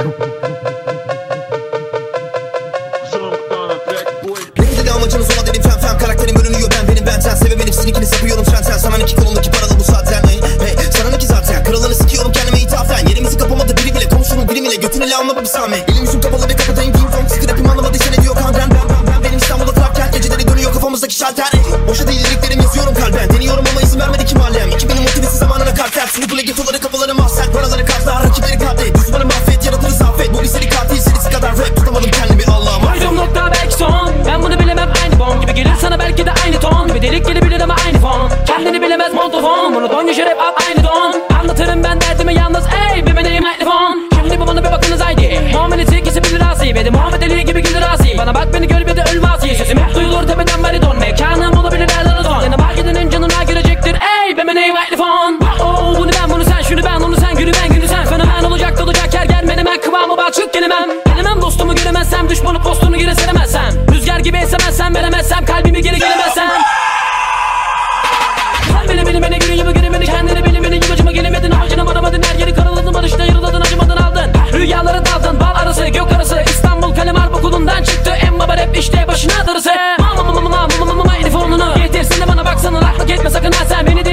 Benim amacınız ona dedim fem fem Karakterim görünüyor ben benim ben sen Sebebin hepsini ikini sapıyorum sen sen Sanan iki kolumdaki paralı bu zaten hey, hey. Sanan iki zaten kralını sikiyorum kendime ithafen Yerimizi kapamadı biri bile komşunun birimiyle Götünü le anlamadım Sami Elim yüzüm kapalı ve kapatayım ping pong Sıkı rapim anlamadı seni bilemez montofon Bunu don yaşar hep up aynı don. Anlatırım ben derdimi yalnız ey Bir benim mikrofon Şimdi bu bana bir bakınız haydi. Muamelesi ikisi bilir asi de Muhammed Ali gibi güldür asi. Bana bak beni gör bir de ölme asi. Sesim hep duyulur tepeden baridon Mekanım olabilir her don. Yanıma gidenin canına girecektir ey Bir benim mikrofon Oh bunu ben bunu sen şunu ben onu sen günü ben günü sen. Fenomen olacak dolacak yer gelmedim ben kıvamı bak çık gelemem. Gelemem dostumu göremezsem düşmanı postunu geri seremezsem Rüzgar gibi esemezsem veremezsem Dadadır Mama mama mama mama mama mama elif onunu Getirsin de bana baksana Laklık etme sakın ha sen beni